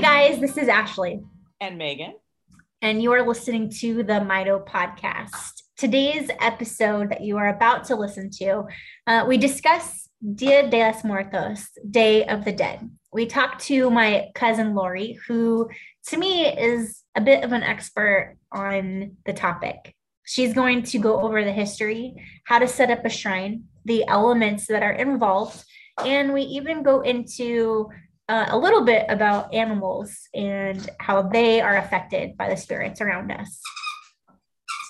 Hey guys, this is Ashley. And Megan. And you are listening to the Mito podcast. Today's episode that you are about to listen to, uh, we discuss Dia de los Muertos, Day of the Dead. We talked to my cousin Laurie, who to me is a bit of an expert on the topic. She's going to go over the history, how to set up a shrine, the elements that are involved, and we even go into uh, a little bit about animals and how they are affected by the spirits around us.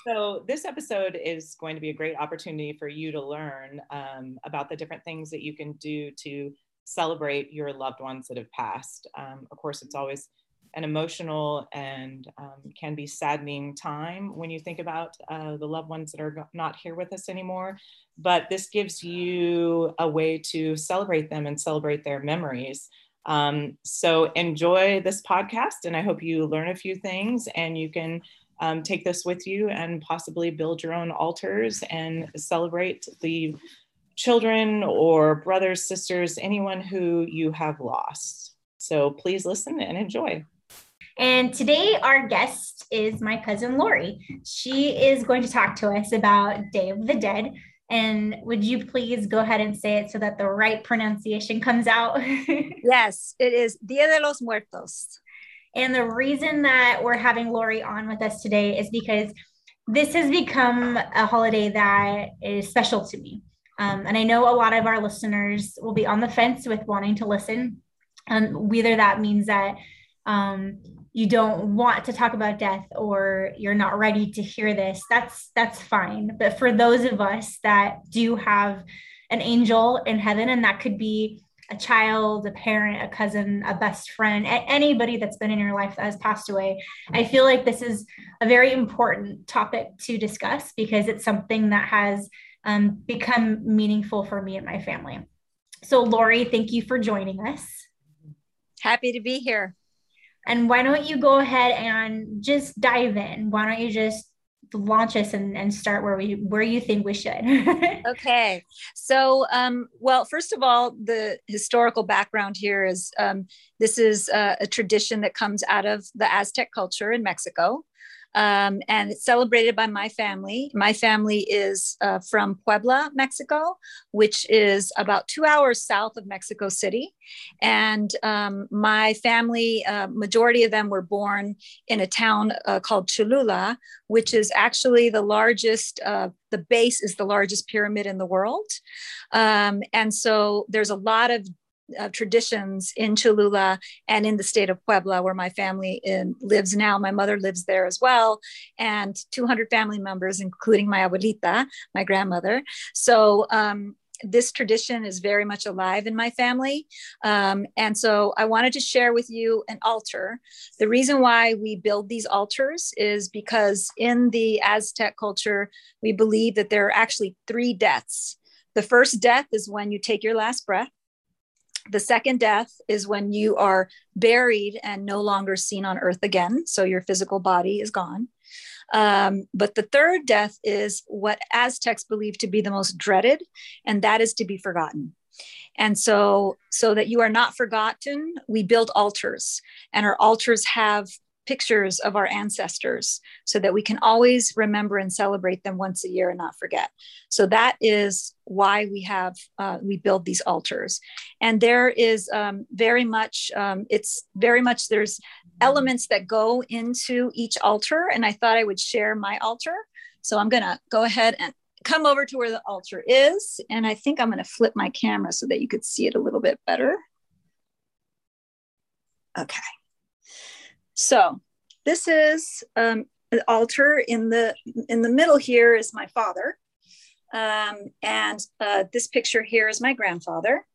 So, this episode is going to be a great opportunity for you to learn um, about the different things that you can do to celebrate your loved ones that have passed. Um, of course, it's always an emotional and um, can be saddening time when you think about uh, the loved ones that are not here with us anymore. But this gives you a way to celebrate them and celebrate their memories. Um, so enjoy this podcast, and I hope you learn a few things and you can um, take this with you and possibly build your own altars and celebrate the children or brothers, sisters, anyone who you have lost. So please listen and enjoy. And today, our guest is my cousin Laurie. She is going to talk to us about Day of the Dead. And would you please go ahead and say it so that the right pronunciation comes out? yes, it is Dia de los Muertos. And the reason that we're having Laurie on with us today is because this has become a holiday that is special to me. Um, and I know a lot of our listeners will be on the fence with wanting to listen. Um, whether that means that um, you don't want to talk about death or you're not ready to hear this that's that's fine. But for those of us that do have an angel in heaven and that could be a child a parent a cousin a best friend anybody that's been in your life that has passed away i feel like this is a very important topic to discuss because it's something that has um, become meaningful for me and my family. So Laurie thank you for joining us. Happy to be here and why don't you go ahead and just dive in? Why don't you just launch us and, and start where we where you think we should? Okay. So um, well first of all the historical background here is um, this is uh, a tradition that comes out of the aztec culture in mexico um, and it's celebrated by my family. My family is uh, from Puebla, Mexico, which is about two hours south of Mexico City. And um, my family, uh, majority of them were born in a town uh, called Cholula, which is actually the largest, uh, the base is the largest pyramid in the world. Um, and so there's a lot of uh, traditions in Cholula and in the state of Puebla, where my family in, lives now. My mother lives there as well, and 200 family members, including my abuelita, my grandmother. So um, this tradition is very much alive in my family. Um, and so I wanted to share with you an altar. The reason why we build these altars is because in the Aztec culture, we believe that there are actually three deaths. The first death is when you take your last breath. The second death is when you are buried and no longer seen on earth again. So your physical body is gone. Um, but the third death is what Aztecs believe to be the most dreaded, and that is to be forgotten. And so, so that you are not forgotten, we build altars, and our altars have pictures of our ancestors so that we can always remember and celebrate them once a year and not forget. So that is why we have uh, we build these altars. And there is um, very much um, it's very much there's elements that go into each altar and i thought i would share my altar. So i'm going to go ahead and come over to where the altar is and i think i'm going to flip my camera so that you could see it a little bit better. Okay. So this is um, an altar in the in the middle here is my father, um, and uh, this picture here is my grandfather.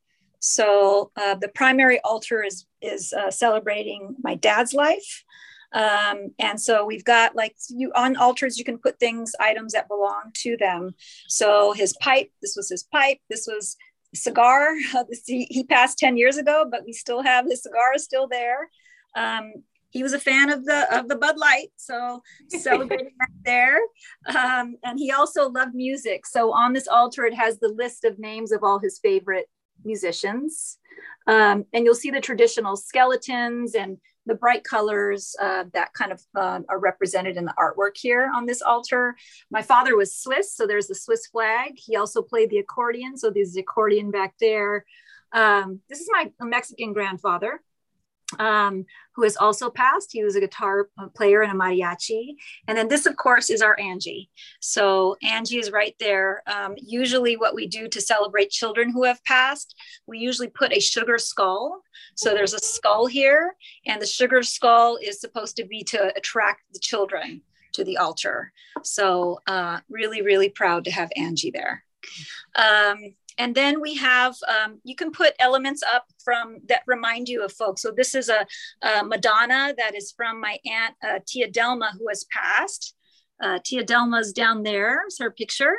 So uh, the primary altar is is uh, celebrating my dad's life. Um, and so we've got like you on altars, you can put things, items that belong to them. So his pipe, this was his pipe. This was cigar. he, passed 10 years ago, but we still have his cigar is still there. Um, he was a fan of the of the Bud Light, so celebrating that there. Um, and he also loved music. So on this altar, it has the list of names of all his favorite musicians. Um, and you'll see the traditional skeletons and the bright colors uh, that kind of uh, are represented in the artwork here on this altar. My father was Swiss, so there's the Swiss flag. He also played the accordion, so there's the accordion back there. Um, this is my Mexican grandfather um, who has also passed. He was a guitar player in a mariachi. And then this, of course, is our Angie. So Angie is right there. Um, usually, what we do to celebrate children who have passed, we usually put a sugar skull. So there's a skull here, and the sugar skull is supposed to be to attract the children to the altar. So uh, really, really proud to have Angie there. Um, and then we have, um, you can put elements up from that remind you of folks. So this is a, a Madonna that is from my aunt, uh, Tia Delma, who has passed. Uh, Tia Delma's down there, is her picture.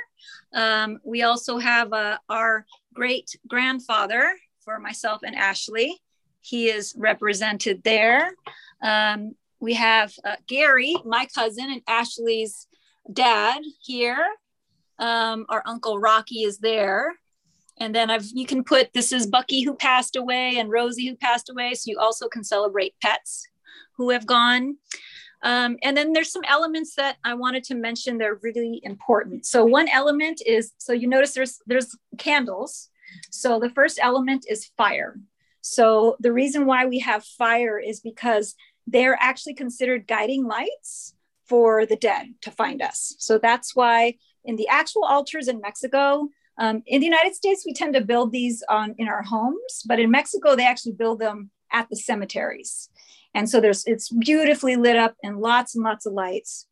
Um, we also have uh, our great grandfather for myself and Ashley. He is represented there. Um, we have uh, Gary, my cousin, and Ashley's dad here. Um, our uncle Rocky is there. And then I've you can put this is Bucky who passed away and Rosie who passed away. So you also can celebrate pets who have gone. Um, and then there's some elements that I wanted to mention. They're really important. So one element is so you notice there's there's candles. So the first element is fire. So the reason why we have fire is because they're actually considered guiding lights for the dead to find us. So that's why in the actual altars in Mexico, um, in the United States, we tend to build these on in our homes, but in Mexico, they actually build them at the cemeteries. And so there's it's beautifully lit up and lots and lots of lights.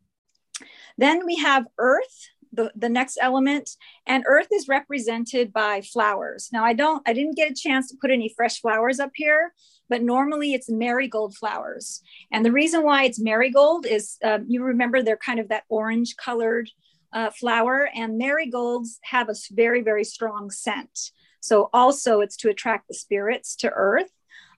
Then we have earth, the, the next element, and earth is represented by flowers. Now I don't, I didn't get a chance to put any fresh flowers up here, but normally it's marigold flowers. And the reason why it's marigold is um, you remember they're kind of that orange colored uh, flower, and marigolds have a very, very strong scent. So, also, it's to attract the spirits to earth.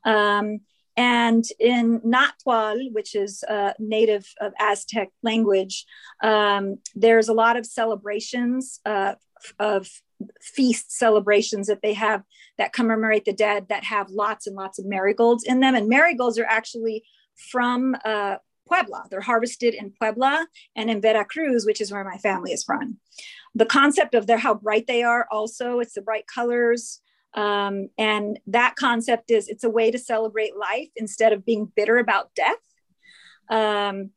Um, and in Nahuatl, which is uh, native of Aztec language, um, there's a lot of celebrations uh, of feast celebrations that they have that commemorate the dead that have lots and lots of marigolds in them. And marigolds are actually from uh, Puebla. They're harvested in Puebla and in Veracruz, which is where my family is from. The concept of their how bright they are, also, it's the bright colors. Um, and that concept is it's a way to celebrate life instead of being bitter about death. Um,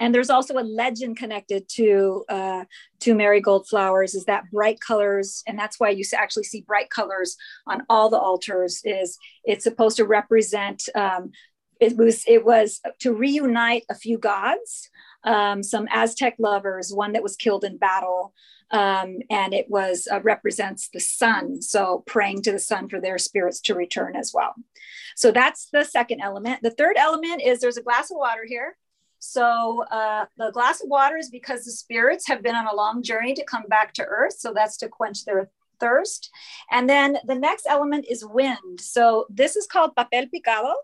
and there's also a legend connected to uh, to marigold flowers is that bright colors and that's why you actually see bright colors on all the altars is it's supposed to represent um, it was it was to reunite a few gods um, some aztec lovers one that was killed in battle um, and it was uh, represents the sun. So praying to the sun for their spirits to return as well. So that's the second element. The third element is there's a glass of water here. So uh, the glass of water is because the spirits have been on a long journey to come back to earth. So that's to quench their thirst. And then the next element is wind. So this is called papel picado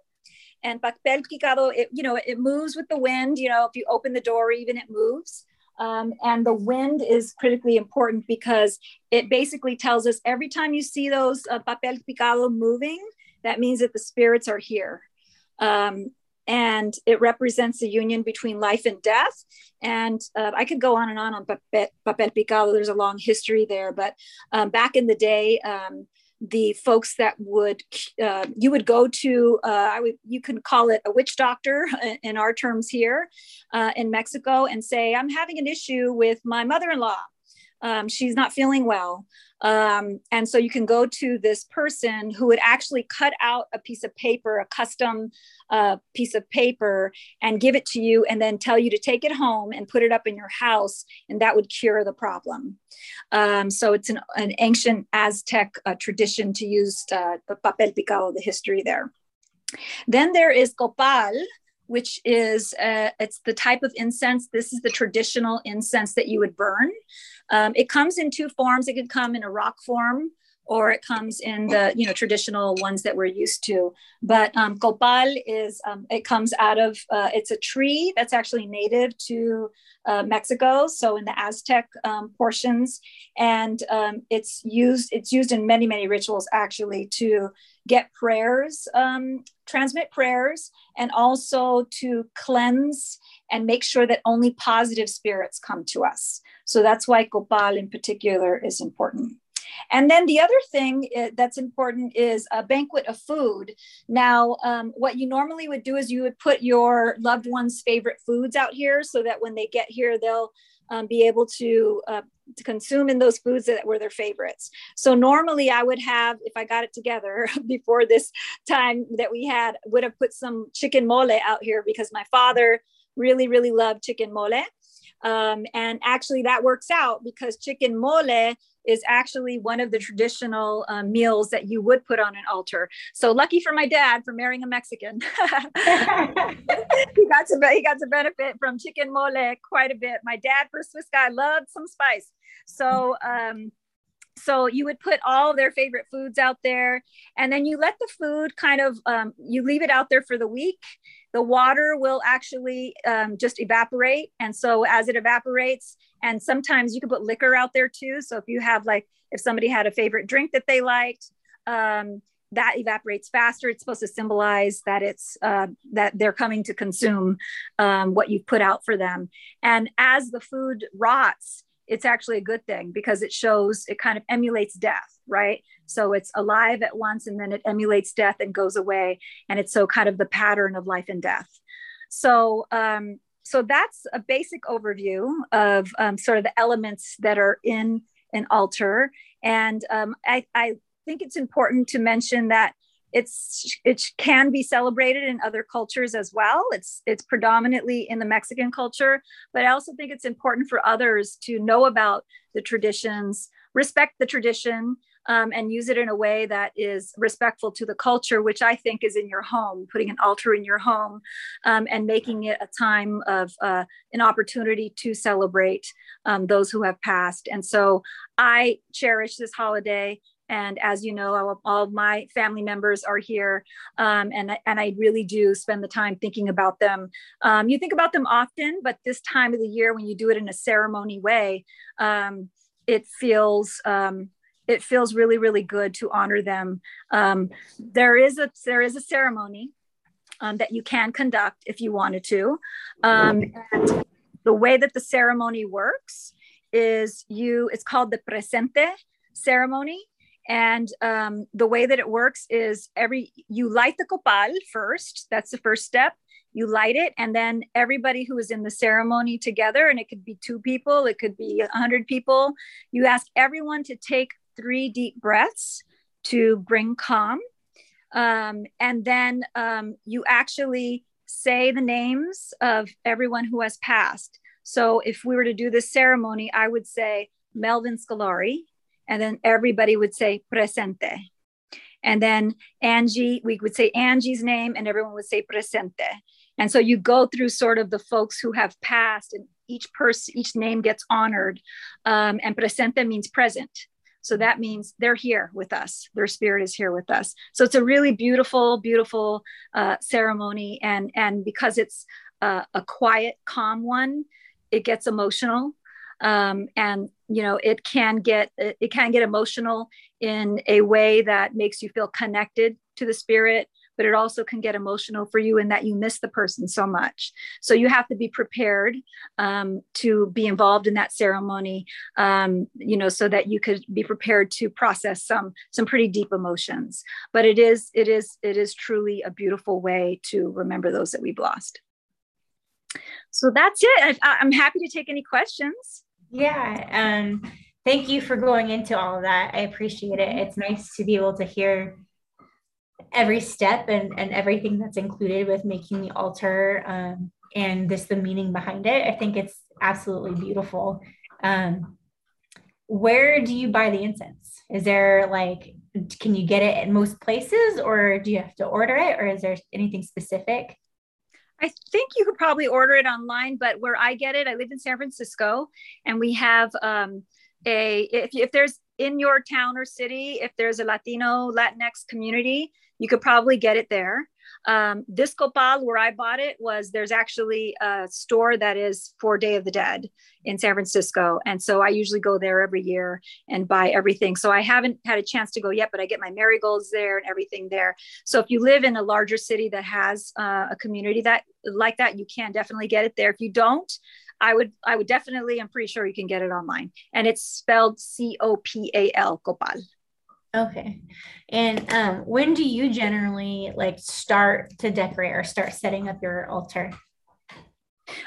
and papel picado, it, you know, it moves with the wind. You know, if you open the door, even it moves. Um, and the wind is critically important because it basically tells us every time you see those uh, papel picado moving, that means that the spirits are here. Um, and it represents the union between life and death. And uh, I could go on and on on papel, papel picado. There's a long history there, but um, back in the day, um, the folks that would uh, you would go to uh, would you can call it a witch doctor in our terms here uh, in Mexico and say I'm having an issue with my mother-in-law. Um, she's not feeling well um, and so you can go to this person who would actually cut out a piece of paper, a custom uh, piece of paper, and give it to you, and then tell you to take it home and put it up in your house, and that would cure the problem. Um, so it's an, an ancient Aztec uh, tradition to use uh, papel picado, the history there. Then there is copal, which is uh, it's the type of incense. This is the traditional incense that you would burn. Um, it comes in two forms. It could come in a rock form or it comes in the you know traditional ones that we're used to. But um, copal is um, it comes out of uh, it's a tree that's actually native to uh, Mexico, so in the Aztec um, portions, and um, it's used it's used in many many rituals actually to get prayers um, transmit prayers and also to cleanse and make sure that only positive spirits come to us. So that's why Copal in particular is important. And then the other thing eh, that's important is a banquet of food. Now, um, what you normally would do is you would put your loved one's favorite foods out here so that when they get here, they'll um, be able to, uh, to consume in those foods that were their favorites. So normally I would have, if I got it together before this time that we had, would have put some chicken mole out here because my father really, really love chicken mole. Um, and actually that works out because chicken mole is actually one of the traditional um, meals that you would put on an altar. So lucky for my dad for marrying a Mexican. he got to he got to benefit from chicken mole quite a bit. My dad, for a Swiss guy, loved some spice. So um, so you would put all their favorite foods out there and then you let the food kind of um, you leave it out there for the week. The water will actually um, just evaporate and so as it evaporates and sometimes you can put liquor out there too. So if you have like if somebody had a favorite drink that they liked um, that evaporates faster. It's supposed to symbolize that it's uh, that they're coming to consume um, what you've put out for them. And as the food rots it's actually a good thing because it shows it kind of emulates death right? So it's alive at once and then it emulates death and goes away. And it's so kind of the pattern of life and death. So um, so that's a basic overview of um, sort of the elements that are in an altar. And um, I, I think it's important to mention that it's it can be celebrated in other cultures as well it's it's predominantly in the mexican culture but i also think it's important for others to know about the traditions respect the tradition um, and use it in a way that is respectful to the culture, which I think is in your home, putting an altar in your home um, and making it a time of uh, an opportunity to celebrate um, those who have passed. And so I cherish this holiday and as you know all, my family members are here um, and, and i really do spend the time thinking about them. Um, you think about them often but this time of the year when you do it in a ceremony way um, it feels um, it feels really really good to honor them. Um, there is a there is a ceremony um, that you can conduct if you wanted to. And the way that the ceremony works is you it's called the presente ceremony and um, the way that it works is every you light the copal first. That's the first step. You light it, and then everybody who is in the ceremony together, and it could be two people, it could be a hundred people. You ask everyone to take three deep breaths to bring calm, um, and then um, you actually say the names of everyone who has passed. So if we were to do this ceremony, I would say Melvin Scolari, and then everybody would say presente. And then Angie, we would say Angie's name, and everyone would say presente. And so you go through sort of the folks who have passed, and each person, each name gets honored. Um, and presente means present. So that means they're here with us. Their spirit is here with us. So it's a really beautiful, beautiful uh, ceremony. And, and because it's uh, a quiet, calm one, it gets emotional um, and you know it can get it can get emotional in a way that makes you feel connected to the spirit but it also can get emotional for you in that you miss the person so much. So you have to be prepared um, to be involved in that ceremony um, you know so that you could be prepared to process some some pretty deep emotions. But it is it is it is truly a beautiful way to remember those that we've lost so that's it. I, am happy to take any questions. Yeah. Um, thank you for going into all of that. I appreciate it. It's nice to be able to hear every step and, and everything that's included with making the altar um, and this the meaning behind it. I think it's absolutely beautiful. Um, where do you buy the incense? Is there like, can you get it at most places or do you have to order it or is there anything specific? I think you could probably order it online, but where I get it, I live in San Francisco, and we have um, a if, if there's in your town or city, if there's a Latino Latinx community, you could probably get it there. Um, this copal, where I bought it, was there's actually a store that is for Day of the Dead in San Francisco. And so I usually go there every year and buy everything. So I haven't had a chance to go yet, but I get my marigolds there and everything there. So if you live in a larger city that has uh, a community that like that, you can definitely get it there. If you don't, I would I would definitely I'm pretty sure you can get it online and it's spelled C O P A L copal. Okay. And um, when do you generally like start to decorate or start setting up your altar?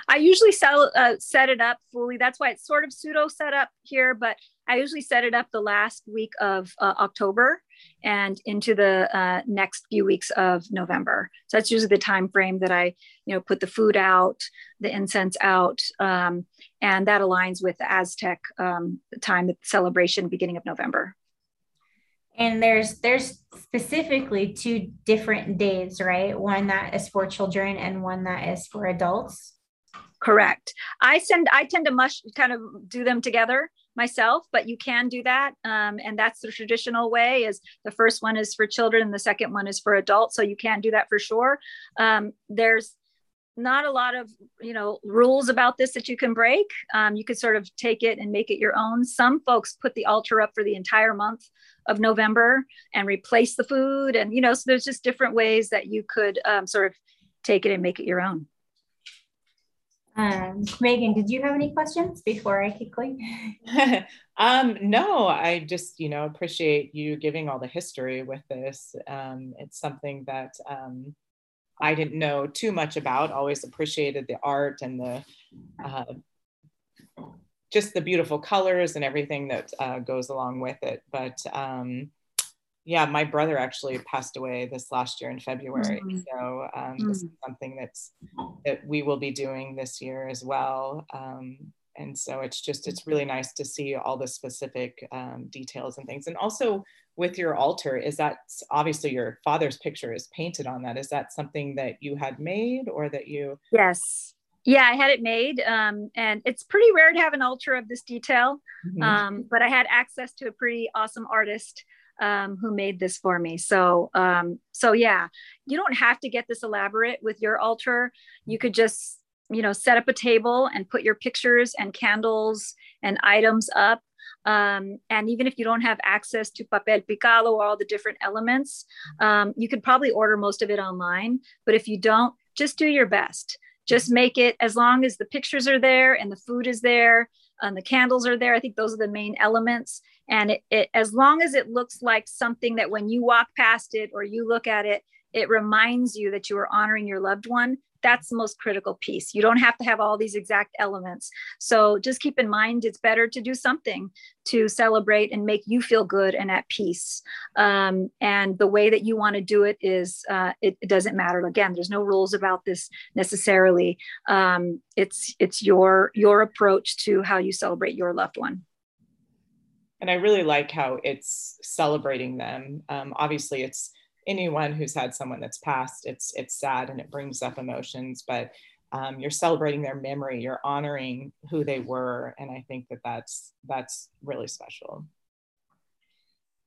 I usually sell, uh, set it up fully. That's why it's sort of pseudo set up here, but I usually set it up the last week of uh, October and into the uh, next few weeks of November. So that's usually the time frame that I, you know, put the food out, the incense out, um, and that aligns with the Aztec um, time, the celebration, beginning of November and there's there's specifically two different days right? One that is for children and one that is for adults. Correct. I send i tend to mush kind of do them together myself but you can do that um, and that's the traditional way is the first one is for children and the second one is for adults so you can do that for sure. Um, there's not a lot of you know rules about this that you can break um, you could sort of take it and make it your own some folks put the altar up for the entire month of november and replace the food and you know so there's just different ways that you could um, sort of take it and make it your own um, Megan, did you have any questions before I keep going? um, no, I just, you know, appreciate you giving all the history with this. Um, it's something that um, I didn't know too much about. Always appreciated the art and the uh, just the beautiful colors and everything that uh, goes along with it. But um, yeah, my brother actually passed away this last year in February. Mm-hmm. So um, mm-hmm. this is something that's that we will be doing this year as well. Um, and so it's just it's really nice to see all the specific um, details and things and also with your altar is that obviously your father's picture is painted on that. Is that something that you had made or that you yes. Yeah i had it made um, and it's pretty rare to have an altar of this detail mm-hmm. um, but i had access to a pretty awesome artist um, who made this for me. So um, so yeah you don't have to get this elaborate with your altar. You could just you know set up a table and put your pictures and candles and items up um, and even if you don't have access to papel picado or all the different elements um, you could probably order most of it online. But if you don't just do your best. Just make it as long as the pictures are there and the food is there and the candles are there. I think those are the main elements. And it, it as long as it looks like something that when you walk past it or you look at it it reminds you that you are honoring your loved one that's the most critical piece. You don't have to have all these exact elements. So just keep in mind it's better to do something to celebrate and make you feel good and at peace. Um, and the way that you want to do it is, uh, it, it, doesn't matter. Again, there's no rules about this necessarily. Um, it's it's your your approach to how you celebrate your loved one and I really like how it's celebrating them. Um, obviously, it's anyone who's had someone that's passed, it's it's sad and it brings up emotions, but um, you're celebrating their memory, you're honoring who they were, and I think that that's that's really special.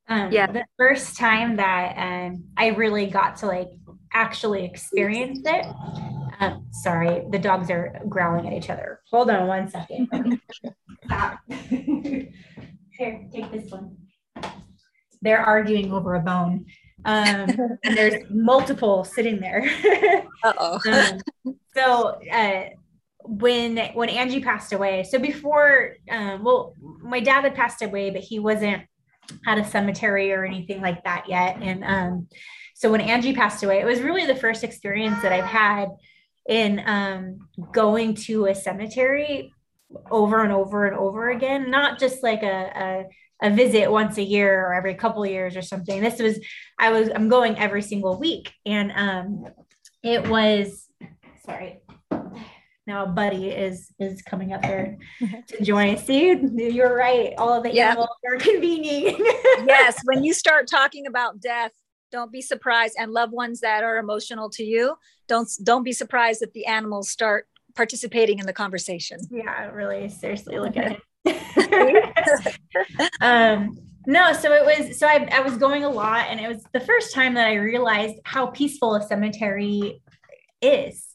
Um, yeah, the first time that um, I really got to like actually experience it. Um, sorry, the dogs are growling at each other. Hold on one second. Stop. Here, take this one. They're arguing over a bone um, and there's multiple sitting there. um, so uh, when when Angie passed away, so before, um, well, my dad had passed away, but he wasn't at a cemetery or anything like that yet. And um, so when Angie passed away, it was really the first experience that I've had in um, going to a cemetery over and over and over again, not just like a, a a visit once a year or every couple years or something. This was I was I'm going every single week, and um, it was sorry. Now Buddy is is coming up here to join. See, you're right. All of the yeah. animals are convening. yes, when you start talking about death, don't be surprised, and loved ones that are emotional to you, don't don't be surprised that the animals start participating in the conversation. Yeah, really seriously look at it. um, No, so it was so I, I was going a lot, and it was the first time that I realized how peaceful a cemetery is.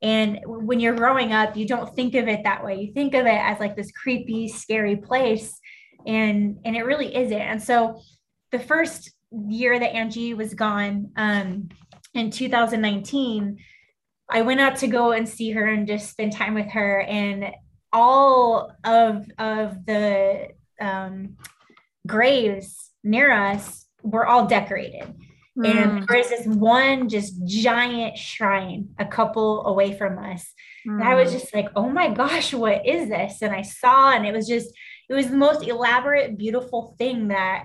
And when you're growing up, you don't think of it that way. You think of it as like this creepy, scary place. And and it really isn't. And so the first year that Angie was gone, um, in 2019, I went out to go and see her and just spend time with her. And all of of the um, graves near us were all decorated. Mm. And there was this one just giant shrine a couple away from us. Mm. And I was hmm. just like, oh my gosh, what is this? And I saw, and it was just, it was the most elaborate, beautiful thing that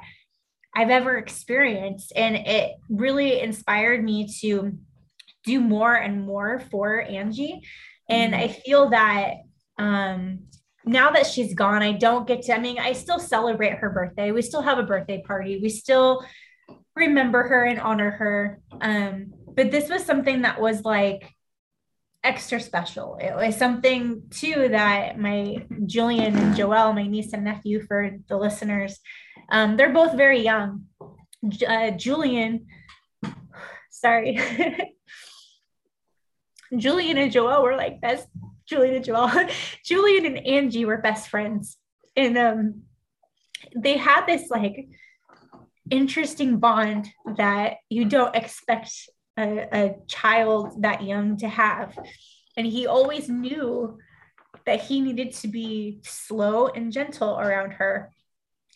I've ever experienced. And it really inspired me to do more and more for Angie. And mm. I feel that um, now that she's gone, I don't get to, I mean, I still celebrate her birthday. We still have a birthday party. We still remember her and honor her. Um, but this was something that was like extra special. It was something too that my Julian and Joelle, my niece and nephew for the listeners, um, they're both very young. Uh, Julian, sorry. Julian and Joelle were like best Julian and Joel. Julian and Angie were best friends. And um, they had this like interesting bond that you don't expect a, a child that young to have. And he always knew that he needed to be slow and gentle around her.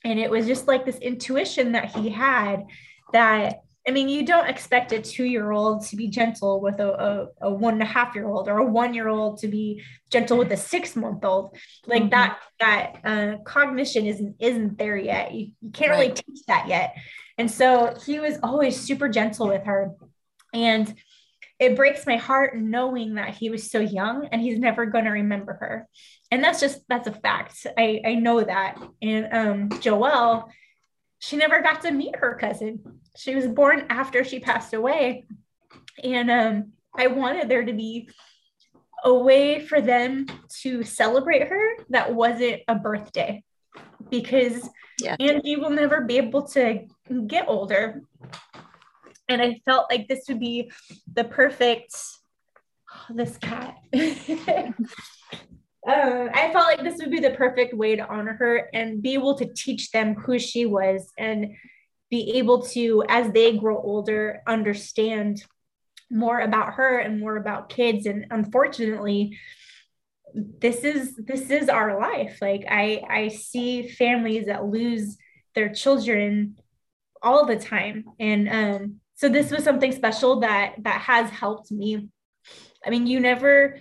And it was just like this intuition that he had that I mean, you don't expect a two year old to be gentle with a, a, a, one and a half year old or a one year old to be gentle with a six month old. Like mm-hmm. that, that uh, cognition isn't, isn't there yet. You, you can't right. really teach that yet. And so he was always super gentle with her. And it breaks my heart knowing that he was so young and he's never going to remember her. And that's just, that's a fact. I, I know that. And um, Joelle, she never got to meet her cousin she was born after she passed away. And um, I wanted there to be a way for them to celebrate her that wasn't a birthday because yeah. Angie will never be able to get older. And I felt like this would be the perfect, oh, this cat. uh, I felt like this would be the perfect way to honor her and be able to teach them who she was and be able to, as they grow older, understand more about her and more about kids. And unfortunately, this is this is our life. Like I I see families that lose their children all the time. And um, so this was something special that that has helped me. I mean, you never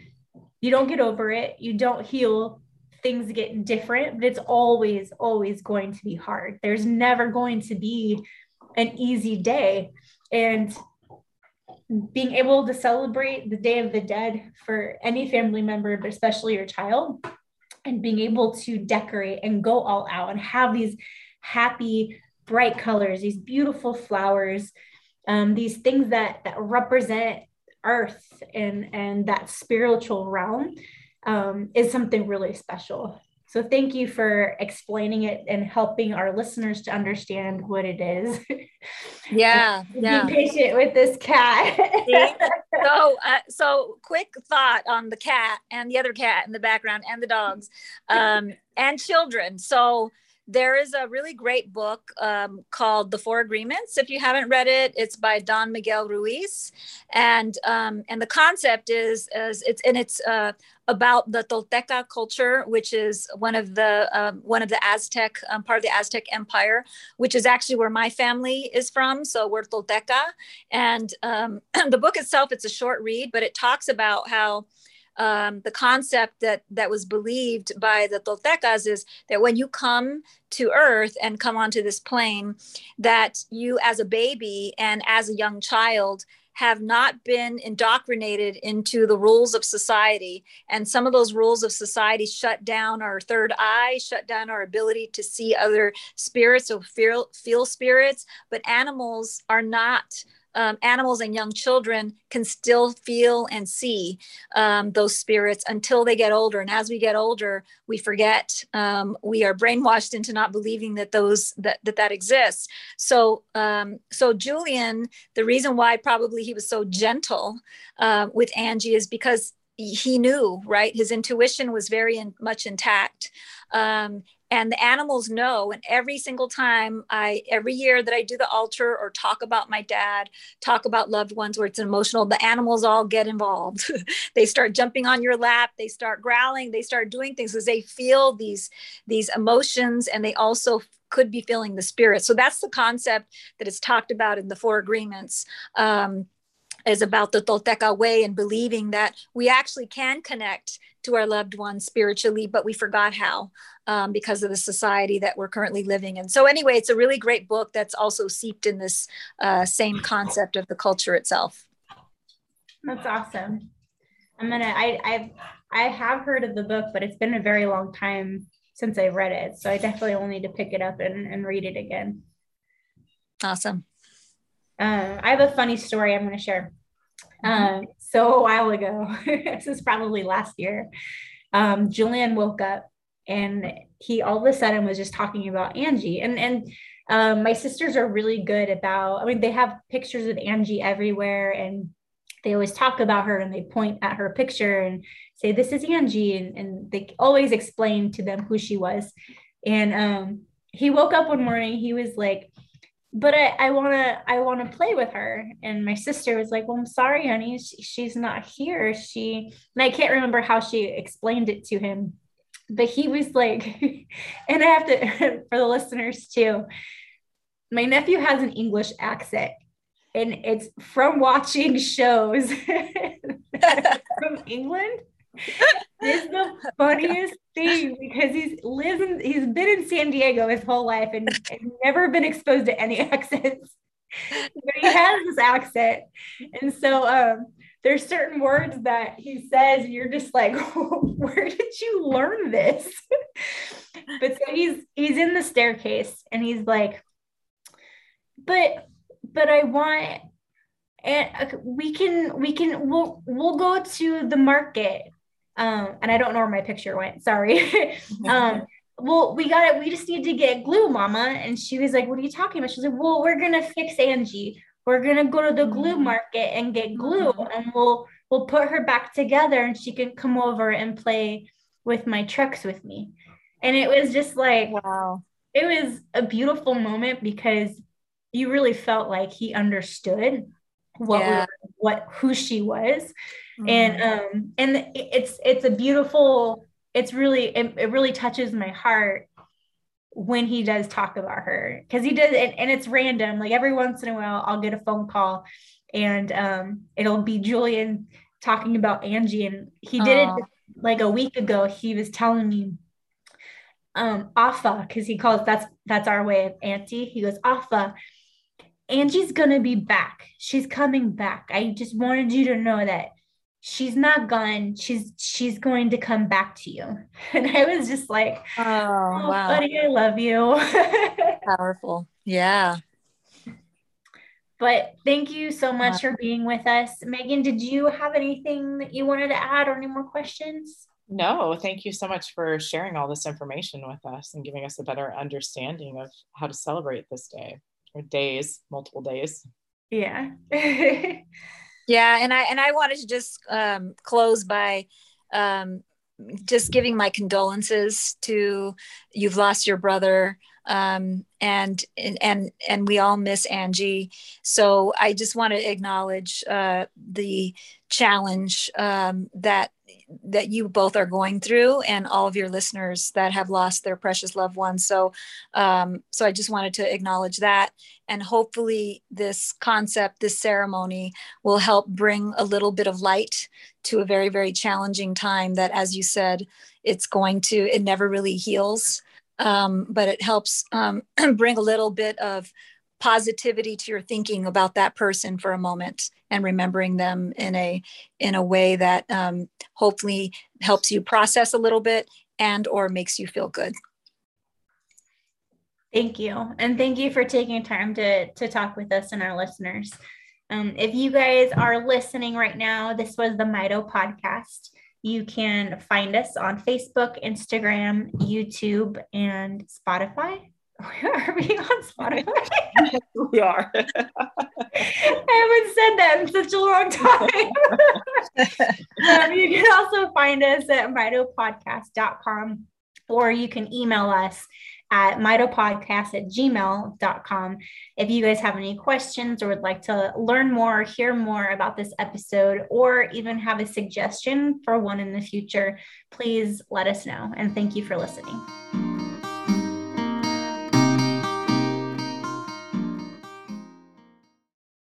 you don't get over it, you don't heal things get different, but it's always, always going to be hard. There's never going to be an easy day. And being able to celebrate the Day of the Dead for any family member, but especially your child, and being able to decorate and go all out and have these happy, bright colors, these beautiful flowers, um, these things that that represent earth and and that spiritual realm um, is something really special. So thank you for explaining it and helping our listeners to understand what it is. Yeah, yeah. Be patient with this cat. so, uh, so quick thought on the cat and the other cat in the background and the dogs um, and children. So there is a really great book um, called The Four Agreements. If you haven't read it, it's by Don Miguel Ruiz, and um, and the concept is is it's and it's uh, about the Tolteca culture, which is one of the um, one of the Aztec um, part of the Aztec Empire, which is actually where my family is from. So we're Tolteca, and um, the book itself it's a short read, but it talks about how um, the concept that that was believed by the Toltecas is that when you come to Earth and come onto this plane, that you as a baby and as a young child have not been indoctrinated into the rules of society. And some of those rules of society shut down our third eye, shut down our ability to see other spirits or feel, feel spirits. But animals are not um, animals and young children can still feel and see um, those spirits until they get older. And as we get older, we forget. Um, we are brainwashed into not believing that those that that, that exists. So um, so Julian, the reason why probably he was so gentle uh, with Angie is because he knew right his intuition was very in, much intact um, and the animals know and every single time i every year that i do the altar or talk about my dad talk about loved ones where it's emotional the animals all get involved. They start jumping on your lap they start growling they start doing things because they feel these these emotions and they also could be feeling the spirit. So that's the concept that is talked about in the four agreements. Um, is about the Tolteca way and believing that we actually can connect to our loved ones spiritually, but we forgot how um, because of the society that we're currently living in. So, anyway, it's a really great book that's also seeped in this uh, same concept of the culture itself. That's awesome. I'm gonna. I I've I have heard of the book, but it's been a very long time since I read it, so I definitely will need to pick it up and, and read it again. Awesome. Uh, I have a funny story I'm going to share. Um, so a while ago, this is probably last year, um, Julian woke up and he all of a sudden was just talking about Angie. And and um, my sisters are really good about. I mean, they have pictures of Angie everywhere, and they always talk about her and they point at her picture and say, "This is Angie," and, and they always explain to them who she was. And um, he woke up one morning. He was like but I, I want to I want to play with her. And my sister was like well I'm sorry honey. She, she's not here. She and I can't remember how she explained it to him but he was like and I have to for the listeners too my nephew has an English accent and it's from watching shows. From England it's the funniest thing because he's lives in, he's been in San Diego his whole life and, and never been exposed to any accents. but he has this accent. And so um, there's certain words that he says, and you're just like, where did you learn this? but so he's he's in the staircase and he's like, but but I want and we can we can we'll we'll go to the market um, and I don't know where my picture went. Sorry. um, well, we got it. We just need to get glue, mama. And she was like, What are you talking about? She's like, Well, we're gonna fix Angie. We're gonna go to the glue mm-hmm. market and get glue mm-hmm. and we'll we'll put her back together and she can come over and play with my trucks with me. And it was just like wow. It was a beautiful moment because you really felt like he understood what yeah. we, what who she was mm. and um and it's it's a beautiful it's really it, it really touches my heart when he does talk about her because he does and, and it's random like every once in a while i'll get a phone call and um it'll be julian talking about angie and he did Aww. it like a week ago he was telling me um afa because he calls that's that's our way of auntie he goes afa angie's gonna be back. She's coming back. I just wanted you to know that she's not gone. She's she's going to come back to you. And i was just like oh, oh wow. buddy i love you. Powerful. Yeah. But thank you so much for being with us. Megan did you have anything that you wanted to add or any more questions? No thank you so much for sharing all this information with us and giving us a better understanding of how to celebrate this day or days multiple days. Yeah. Yeah, and I and I wanted to just um, close by um, just giving my condolences to you've lost your brother um, and and and we all miss Angie. So I just want to acknowledge uh, the challenge um, that that you both are going through, and all of your listeners that have lost their precious loved ones. So um, so I just wanted to acknowledge that, and hopefully this concept, this ceremony, will help bring a little bit of light to a very very challenging time. That, as you said, it's going to it never really heals um, but it helps um, bring a little bit of positivity to your thinking about that person for a moment and remembering them in a in a way that um, hopefully helps you process a little bit and or makes you feel good. Thank you. And thank you for taking time to to talk with us and our listeners. Um, if you guys are listening right now, this was the Mito podcast. You can find us on Facebook, Instagram, YouTube, and Spotify. Are we on Spotify? yes, we are. I haven't said that in such a long time. um, you can also find us at mitopodcast.com or you can email us at mitopodcast at gmail.com if you guys have any questions or would like to learn more, or hear more about this episode, or even have a suggestion for one in the future, please let us know. And thank you for listening.